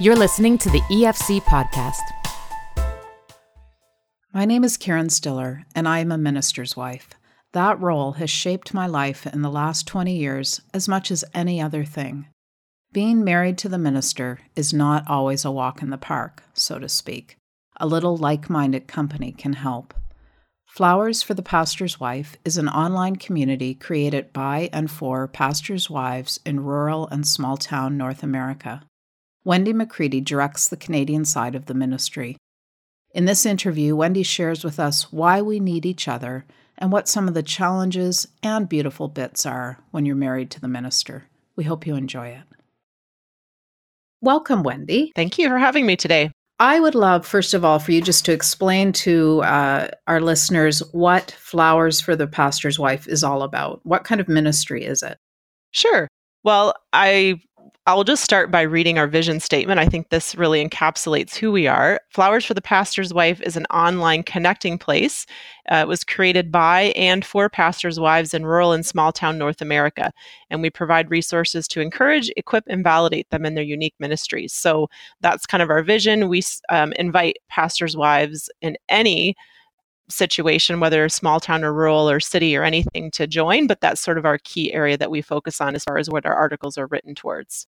You're listening to the EFC podcast. My name is Karen Stiller, and I am a minister's wife. That role has shaped my life in the last 20 years as much as any other thing. Being married to the minister is not always a walk in the park, so to speak. A little like minded company can help. Flowers for the Pastor's Wife is an online community created by and for pastors' wives in rural and small town North America. Wendy McCready directs the Canadian side of the ministry. In this interview, Wendy shares with us why we need each other and what some of the challenges and beautiful bits are when you're married to the minister. We hope you enjoy it. Welcome, Wendy. Thank you for having me today. I would love, first of all, for you just to explain to uh, our listeners what Flowers for the Pastor's Wife is all about. What kind of ministry is it? Sure. Well, I I'll just start by reading our vision statement. I think this really encapsulates who we are. Flowers for the Pastor's Wife is an online connecting place. Uh, it was created by and for pastors' wives in rural and small town North America. And we provide resources to encourage, equip, and validate them in their unique ministries. So that's kind of our vision. We um, invite pastors' wives in any situation, whether small town or rural or city or anything, to join. But that's sort of our key area that we focus on as far as what our articles are written towards.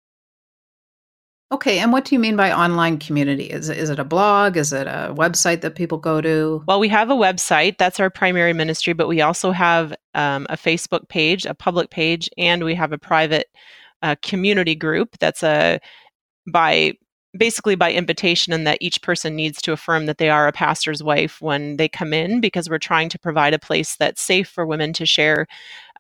Okay, and what do you mean by online community? Is it, is it a blog? Is it a website that people go to? Well, we have a website. That's our primary ministry, but we also have um, a Facebook page, a public page, and we have a private uh, community group that's a by basically by invitation and that each person needs to affirm that they are a pastor's wife when they come in because we're trying to provide a place that's safe for women to share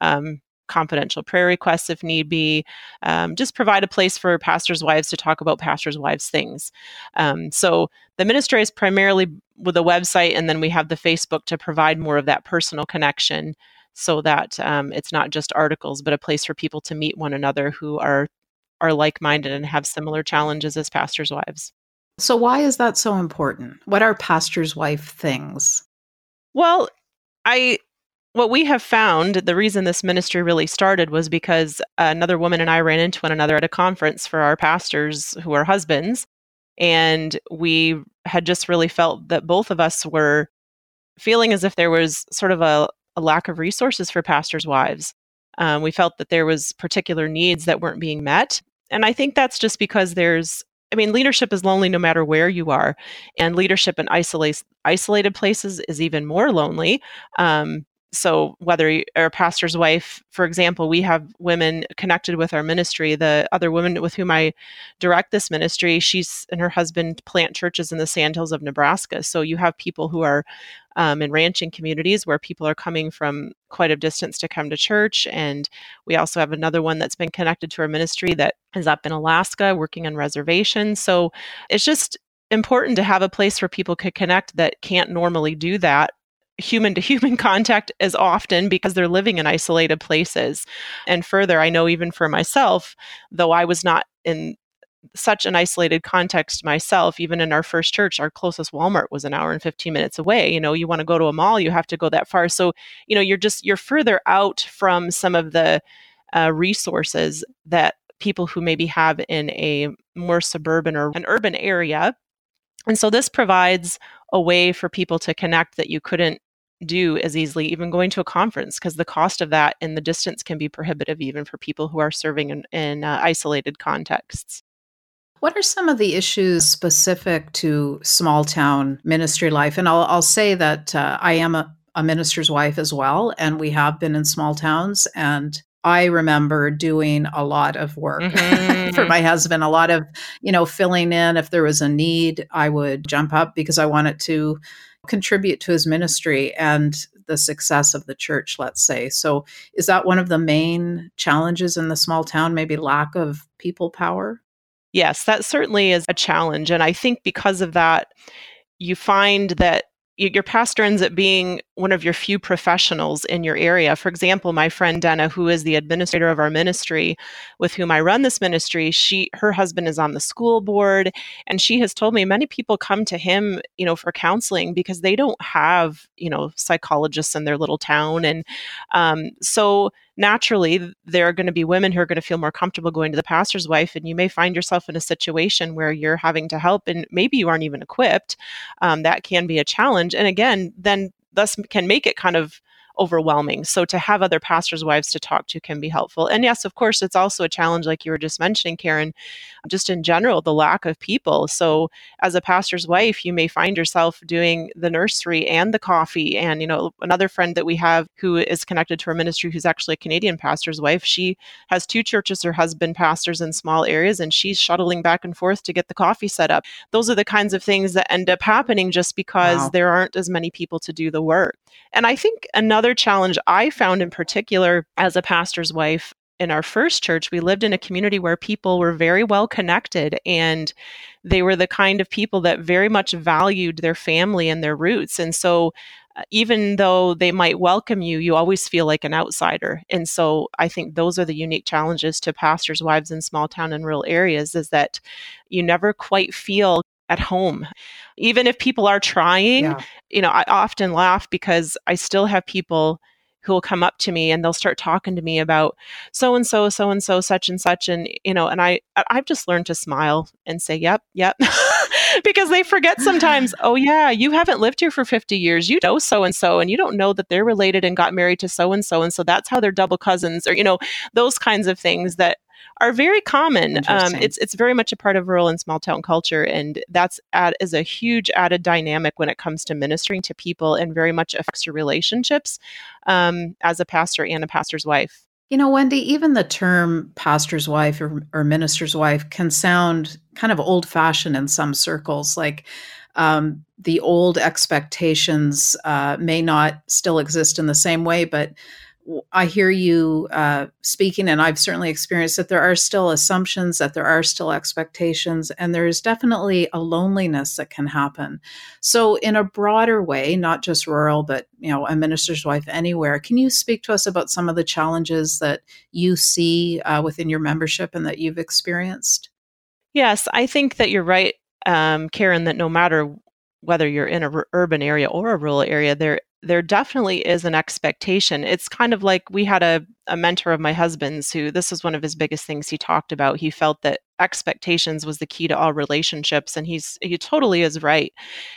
um, confidential prayer requests if need be. Um, just provide a place for pastors' wives to talk about pastors' wives' things. Um, so the ministry is primarily with a website, and then we have the Facebook to provide more of that personal connection so that um, it's not just articles, but a place for people to meet one another who are are like-minded and have similar challenges as pastors' wives. So why is that so important? What are pastors' wife things? Well, I what we have found, the reason this ministry really started was because another woman and I ran into one another at a conference for our pastors who are husbands. And we had just really felt that both of us were feeling as if there was sort of a, a lack of resources for pastors' wives. Um, we felt that there was particular needs that weren't being met. And I think that's just because there's I mean, leadership is lonely no matter where you are, and leadership in isolate, isolated places is even more lonely. Um, so whether you're a pastor's wife for example we have women connected with our ministry. The other woman with whom i direct this ministry she's and her husband plant churches in the sandhills of nebraska. So you have people who are um, in ranching communities where people are coming from quite a distance to come to church. And we also have another one that's been connected to our ministry that is up in alaska working on reservations so it's just important to have a place where people could connect that can't normally do that human to human contact as often because they're living in isolated places. And further, I know even for myself, though I was not in such an isolated context myself even in our first church our closest walmart was an hour and 15 minutes away you know you want to go to a mall you have to go that far so you know you're just you're further out from some of the uh, resources that people who maybe have in a more suburban or an urban area and so this provides a way for people to connect that you couldn't do as easily, even going to a conference, because the cost of that and the distance can be prohibitive even for people who are serving in, in uh, isolated contexts. What are some of the issues specific to small town ministry life? And I'll, I'll say that uh, I am a, a minister's wife as well, and we have been in small towns. And I remember doing a lot of work mm-hmm. for my husband, a lot of, you know, filling in. If there was a need, I would jump up because I wanted to contribute to his ministry and the success of the church, let's say. So, is that one of the main challenges in the small town? Maybe lack of people power? Yes, that certainly is a challenge. And I think because of that, you find that your pastor ends up being one of your few professionals in your area. For example, my friend Dana, who is the administrator of our ministry, with whom I run this ministry, she her husband is on the school board, and she has told me many people come to him, you know, for counseling because they don't have, you know, psychologists in their little town, and um, so naturally there are going to be women who are going to feel more comfortable going to the pastor's wife and you may find yourself in a situation where you're having to help and maybe you aren't even equipped um, that can be a challenge and again then thus can make it kind of overwhelming. So to have other pastors' wives to talk to can be helpful. And yes, of course, it's also a challenge, like you were just mentioning, Karen, just in general, the lack of people. So as a pastor's wife, you may find yourself doing the nursery and the coffee. And, you know, another friend that we have who is connected to our ministry, who's actually a Canadian pastor's wife, she has two churches, her husband pastors in small areas, and she's shuttling back and forth to get the coffee set up. Those are the kinds of things that end up happening just because wow. there aren't as many people to do the work. And I think another challenge I found in particular as a pastor's wife in our first church, we lived in a community where people were very well connected and they were the kind of people that very much valued their family and their roots. And so, uh, even though they might welcome you, you always feel like an outsider. And so, I think those are the unique challenges to pastors' wives in small town and rural areas is that you never quite feel at home. Even if people are trying, yeah. you know, I often laugh because I still have people who will come up to me and they'll start talking to me about so and so so and so such and such and you know and i i've just learned to smile and say yep yep because they forget sometimes oh yeah you haven't lived here for 50 years you know so and so and you don't know that they're related and got married to so and so and so that's how they're double cousins or you know those kinds of things that are very common. Um, it's it's very much a part of rural and small town culture, and that's add, is a huge added dynamic when it comes to ministering to people, and very much affects your relationships um, as a pastor and a pastor's wife. You know, Wendy, even the term pastor's wife or, or minister's wife can sound kind of old fashioned in some circles. Like um, the old expectations uh, may not still exist in the same way, but I hear you uh, speaking, and I've certainly experienced that there are still assumptions, that there are still expectations, and there is definitely a loneliness that can happen. So, in a broader way, not just rural, but you know, a minister's wife anywhere, can you speak to us about some of the challenges that you see uh, within your membership and that you've experienced? Yes, I think that you're right, um, Karen. That no matter whether you're in a r- urban area or a rural area, there there definitely is an expectation. It's kind of like we had a, a mentor of my husband's who this was one of his biggest things he talked about. He felt that expectations was the key to all relationships, and he's he totally is right.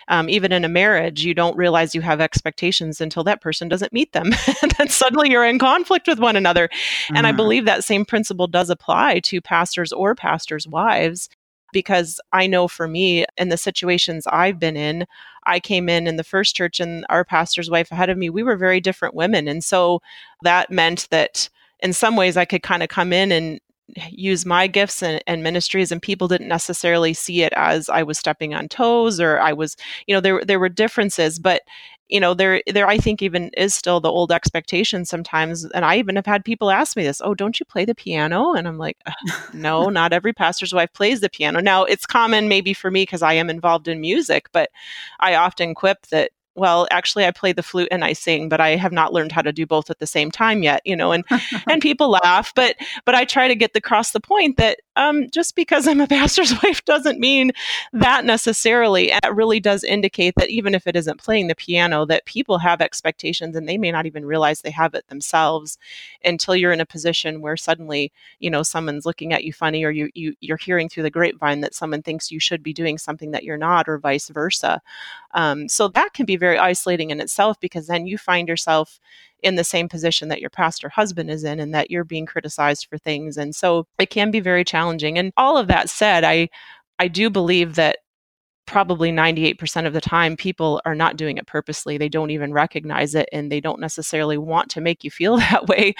Um, even in a marriage, you don't realize you have expectations until that person doesn't meet them, and then suddenly you're in conflict with one another. Mm-hmm. And I mm-hmm. believe that same principle does apply to pastors or pastors' wives because I know for me in the situations I've been in, I came in in the first church and our pastor's wife ahead of me, we were very different women. And so that meant that in some ways I could kind of come in and use my gifts and, and, ministries and people didn't necessarily see it as i was stepping on toes or i was you know there, there were differences but you know there there i think even is still the old expectation sometimes and i even have had people ask me this oh don't you play the piano? And i'm like no not every pastor's wife plays the piano. Now it's common maybe for me because i am involved in music but i often quip that well actually i play the flute and i sing but i have not learned how to do both at the same time yet you know and and people laugh but but i try to get across the point that um, just because i'm a pastor's wife doesn't mean that necessarily. And it really does indicate that even if it isn't playing the piano that people have expectations and they may not even realize they have it themselves until you're in a position where suddenly you know someone's looking at you funny or you, you you're hearing through the grapevine that someone thinks you should be doing something that you're not or vice versa. Um, so that can be very isolating in itself because then you find yourself in the same position that your pastor husband is in and that you're being criticized for things. And so it can be very challenging. And all of that said, I I do believe that probably 98% of the time people are not doing it purposely they don't even recognize it and they don't necessarily want to make you feel that way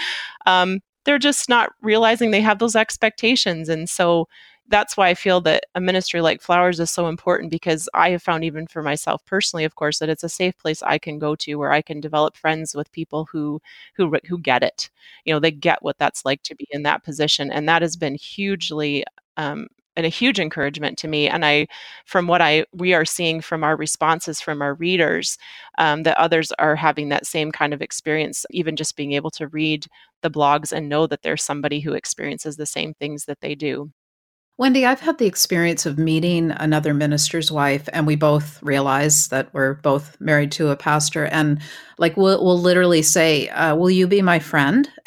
um, they're just not realizing they have those expectations and so that's why I feel that a ministry like Flowers is so important because I have found, even for myself personally, of course, that it's a safe place I can go to where I can develop friends with people who who who get it. You know, they get what that's like to be in that position, and that has been hugely. Um, and a huge encouragement to me and i from what i we are seeing from our responses from our readers um, that others are having that same kind of experience even just being able to read the blogs and know that there's somebody who experiences the same things that they do Wendy, I've had the experience of meeting another minister's wife, and we both realize that we're both married to a pastor, and like we'll, we'll literally say, uh, "Will you be my friend?"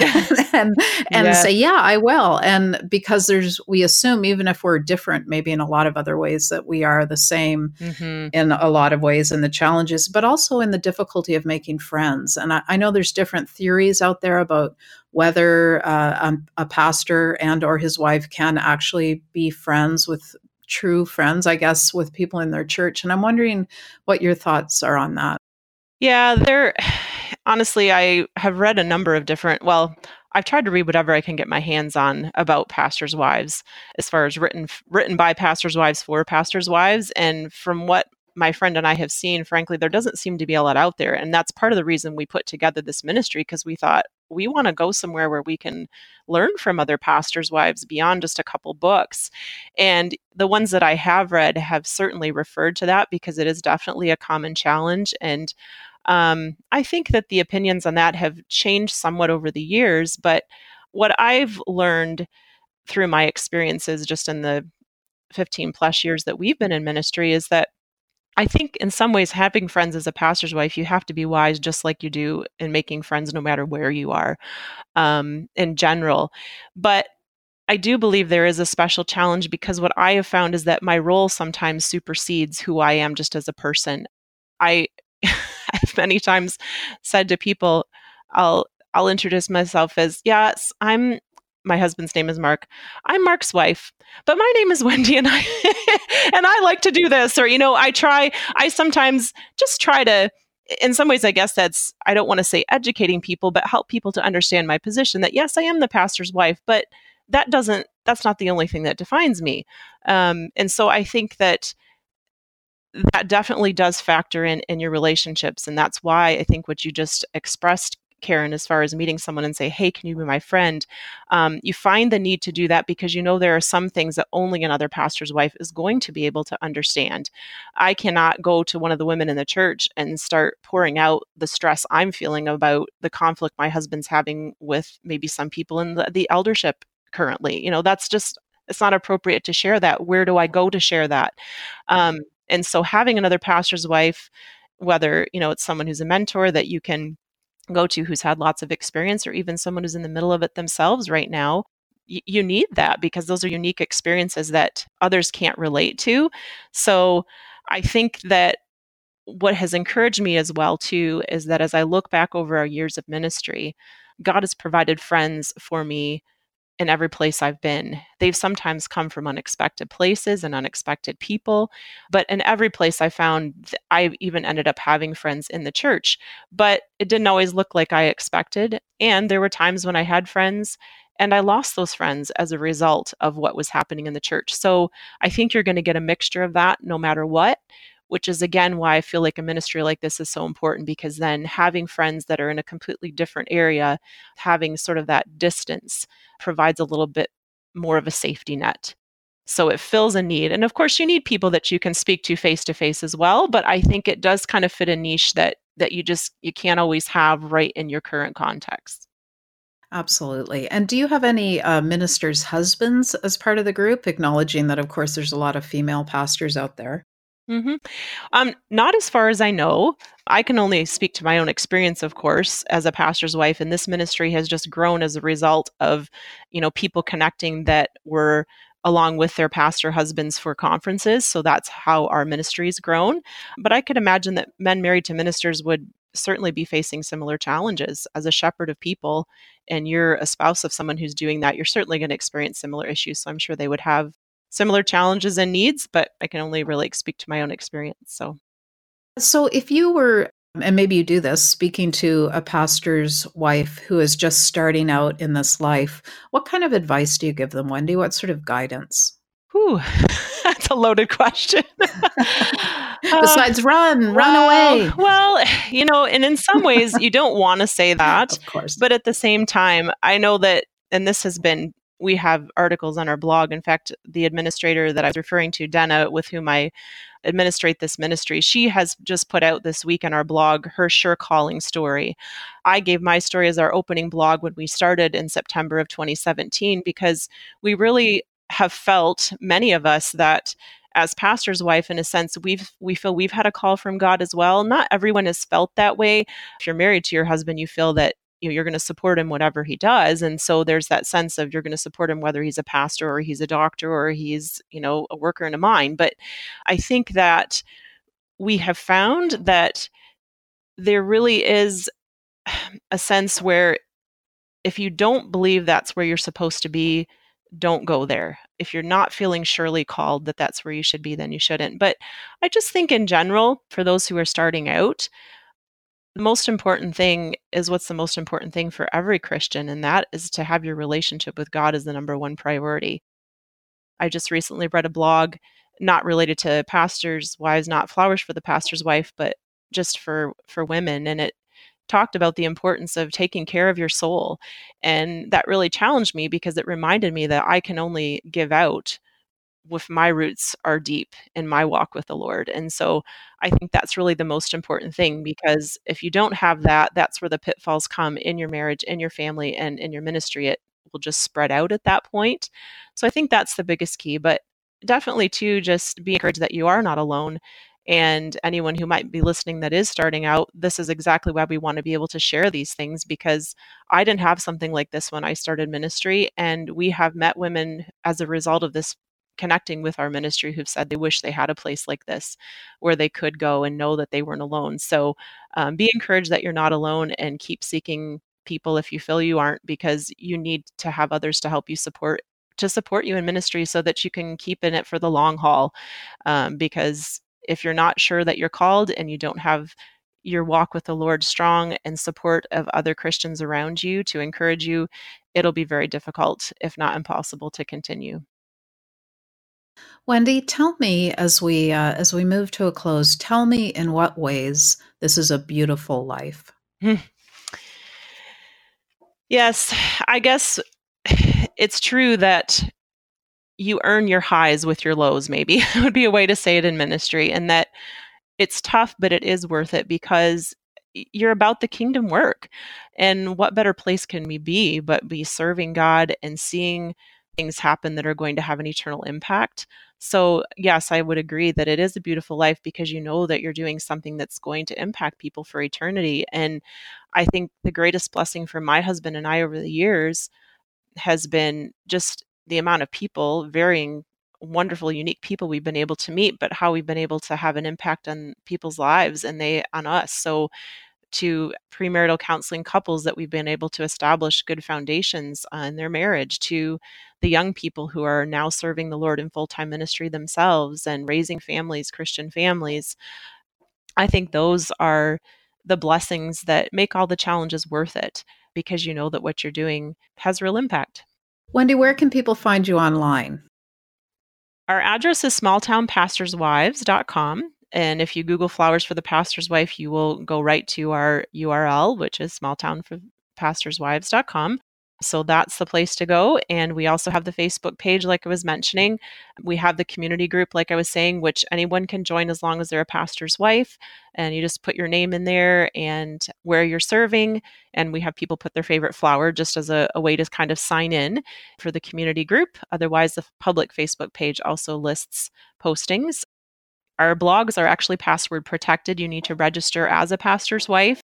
and and yes. say, "Yeah, I will." And because there's, we assume even if we're different, maybe in a lot of other ways, that we are the same mm-hmm. in a lot of ways in the challenges, but also in the difficulty of making friends. And I, I know there's different theories out there about whether uh, um, a pastor and or his wife can actually be friends with true friends i guess with people in their church and i'm wondering what your thoughts are on that yeah there honestly i have read a number of different well I've tried to read whatever I can get my hands on about pastors' wives, as far as written written by pastors' wives for pastors' wives. And from what my friend and I have seen, frankly, there doesn't seem to be a lot out there. And that's part of the reason we put together this ministry because we thought we want to go somewhere where we can learn from other pastors' wives beyond just a couple books. And the ones that I have read have certainly referred to that because it is definitely a common challenge. And um, I think that the opinions on that have changed somewhat over the years. But what I've learned through my experiences just in the 15 plus years that we've been in ministry is that I think in some ways, having friends as a pastor's wife, you have to be wise just like you do in making friends no matter where you are um, in general. But I do believe there is a special challenge because what I have found is that my role sometimes supersedes who I am just as a person. I have many times said to people, I'll I'll introduce myself as, yes, I'm my husband's name is Mark. I'm Mark's wife, but my name is Wendy and I and I like to do this or you know, I try I sometimes just try to in some ways I guess that's I don't want to say educating people, but help people to understand my position that yes, I am the pastor's wife, but that doesn't that's not the only thing that defines me. Um, and so I think that that definitely does factor in in your relationships and that's why i think what you just expressed Karen, as far as meeting someone and say, hey, can you be my friend? Um, you find the need to do that because you know there are some things that only another pastor's wife is going to be able to understand. I cannot go to one of the women in the church and start pouring out the stress I'm feeling about the conflict my husband's having with maybe some people in the, the eldership currently. You know, that's just, it's not appropriate to share that. Where do I go to share that? Um, and so having another pastor's wife, whether, you know, it's someone who's a mentor that you can go to who's had lots of experience or even someone who's in the middle of it themselves right now you need that because those are unique experiences that others can't relate to. So i think that what has encouraged me as well too is that as i look back over our years of ministry god has provided friends for me in every place I've been. They've sometimes come from unexpected places and unexpected people, but in every place I found, I even ended up having friends in the church. But it didn't always look like I expected. And there were times when I had friends and I lost those friends as a result of what was happening in the church. So I think you're going to get a mixture of that no matter what which is again why I feel like a ministry like this is so important because then having friends that are in a completely different area, having sort of that distance provides a little bit more of a safety net. So it fills a need. And of course, you need people that you can speak to face to face as well, but I think it does kind of fit a niche that that you just you can't always have right in your current context. Absolutely. And do you have any uh, ministers' husbands as part of the group, acknowledging that, of course, there's a lot of female pastors out there? Mm-hmm. Um, not as far as I know. I can only speak to my own experience, of course, as a pastor's wife, and this ministry has just grown as a result of, you know, people connecting that were along with their pastor husbands for conferences. So that's how our ministry ministry's grown. But I could imagine that men married to ministers would certainly be facing similar challenges as a shepherd of people and you're a spouse of someone who's doing that you're certainly going to experience similar issues so i'm sure they would have similar challenges and needs, but I can only really speak to my own experience. So, so if you were, and maybe you do this, speaking to a pastor's wife who is just starting out in this life, what kind of advice do you give them, Wendy? What sort of guidance? Whew, that's a loaded question. Besides, uh, run, run well, away. Well, you know, and in some ways, you don't want to say that. of course. But at the same time, I know that, and this has been we have articles on our blog. In fact, the administrator that I was referring to, Dana, with whom I administrate this ministry, she has just put out this week on our blog her sure calling story. I gave my story as our opening blog when we started in September of 2017 because we really have felt many of us that as pastor's wife in a sense we've we feel we've had a call from god as well not everyone has felt that way if you're married to your husband you feel that you know you're going to support him whatever he does and so there's that sense of you're going to support him whether he's a pastor or he's a doctor or he's you know a worker in a mine but i think that we have found that there really is a sense where if you don't believe that's where you're supposed to be don't go there. If you're not feeling surely called that that's where you should be, then you shouldn't. But I just think in general, for those who are starting out, the most important thing is what's the most important thing for every Christian, and that is to have your relationship with God as the number one priority. I just recently read a blog not related to pastors' wives, not flowers for the pastor's wife, but just for for women, and it talked about the importance of taking care of your soul. And that really challenged me because it reminded me that I can only give out if my roots are deep in my walk with the Lord. And so I think that's really the most important thing because if you don't have that, that's where the pitfalls come in your marriage, in your family, and in your ministry. It will just spread out at that point. So I think that's the biggest key. But definitely, too, just be encouraged that you are not alone and anyone who might be listening that is starting out, this is exactly why we want to be able to share these things because I didn't have something like this when I started ministry. And we have met women as a result of this connecting with our ministry who've said they wish they had a place like this where they could go and know that they weren't alone. So um, be encouraged that you're not alone and keep seeking people if you feel you aren't because you need to have others to help you support to support you in ministry so that you can keep in it for the long haul um, because if you're not sure that you're called and you don't have your walk with the Lord strong and support of other Christians around you to encourage you, it'll be very difficult, if not impossible, to continue. Wendy, tell me as we uh, as we move to a close, tell me in what ways this is a beautiful life. yes, I guess it's true that you earn your highs with your lows, maybe would be a way to say it in ministry, and that it's tough, but it is worth it because you're about the kingdom work. And what better place can we be but be serving God and seeing things happen that are going to have an eternal impact? So, yes, I would agree that it is a beautiful life because you know that you're doing something that's going to impact people for eternity. And I think the greatest blessing for my husband and I over the years has been just the amount of people, varying wonderful unique people we've been able to meet but how we've been able to have an impact on people's lives and they on us so to premarital counseling couples that we've been able to establish good foundations in their marriage to the young people who are now serving the lord in full-time ministry themselves and raising families christian families i think those are the blessings that make all the challenges worth it because you know that what you're doing has real impact Wendy, where can people find you online? Our address is smalltownpastorswives.com. And if you Google Flowers for the Pastor's Wife, you will go right to our URL, which is smalltownpastorswives.com. So that's the place to go. And we also have the Facebook page, like I was mentioning. We have the community group, like I was saying, which anyone can join as long as they're a pastor's wife. And you just put your name in there and where you're serving. And we have people put their favorite flower just as a, a way to kind of sign in for the community group. Otherwise, the public Facebook page also lists postings. Our blogs are actually password protected. You need to register as a pastor's wife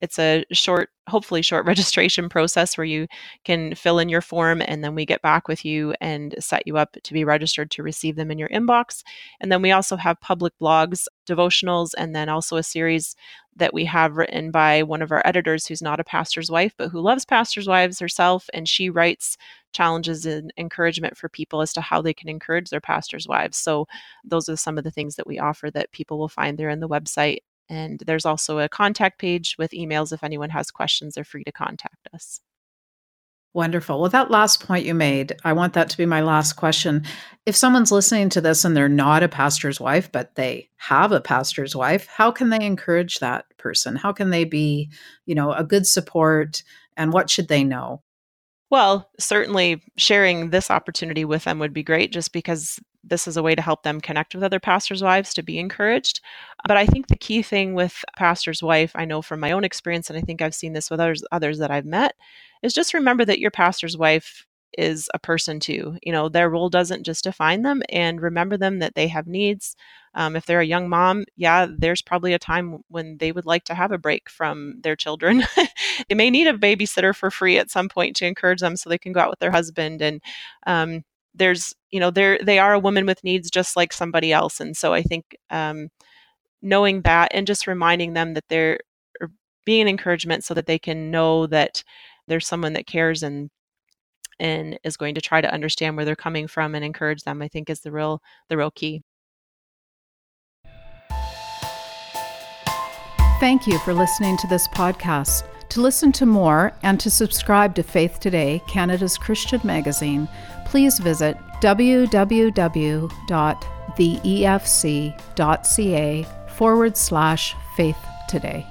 it's a short hopefully short registration process where you can fill in your form and then we get back with you and set you up to be registered to receive them in your inbox. And then we also have public blogs devotionals and then also a series that we have written by one of our editors who's not a pastor's wife but who loves pastors wives herself and she writes challenges and encouragement for people as to how they can encourage their pastors wives. So those are some of the things that we offer that people will find there in the website and there's also a contact page with emails if anyone has questions, they're free to contact us. Wonderful. Well, that last point you made, I want that to be my last question. If someone's listening to this and they're not a pastor's wife, but they have a pastor's wife, how can they encourage that person? How can they be, you know, a good support and what should they know? Well, certainly sharing this opportunity with them would be great just because this is a way to help them connect with other pastors' wives to be encouraged. But I think the key thing with pastor's wife, I know from my own experience, and I think I've seen this with others others that I've met, is just remember that your pastor's wife is a person too. You know, their role doesn't just define them, and remember them that they have needs. Um, if they're a young mom, yeah, there's probably a time when they would like to have a break from their children. they may need a babysitter for free at some point to encourage them so they can go out with their husband. And um, there's, you know, they're they are a woman with needs just like somebody else. And so I think um, knowing that and just reminding them that they're being an encouragement so that they can know that there's someone that cares and and is going to try to understand where they're coming from and encourage them i think is the real the real key thank you for listening to this podcast to listen to more and to subscribe to faith today canada's christian magazine please visit www.theefc.ca forward slash faith today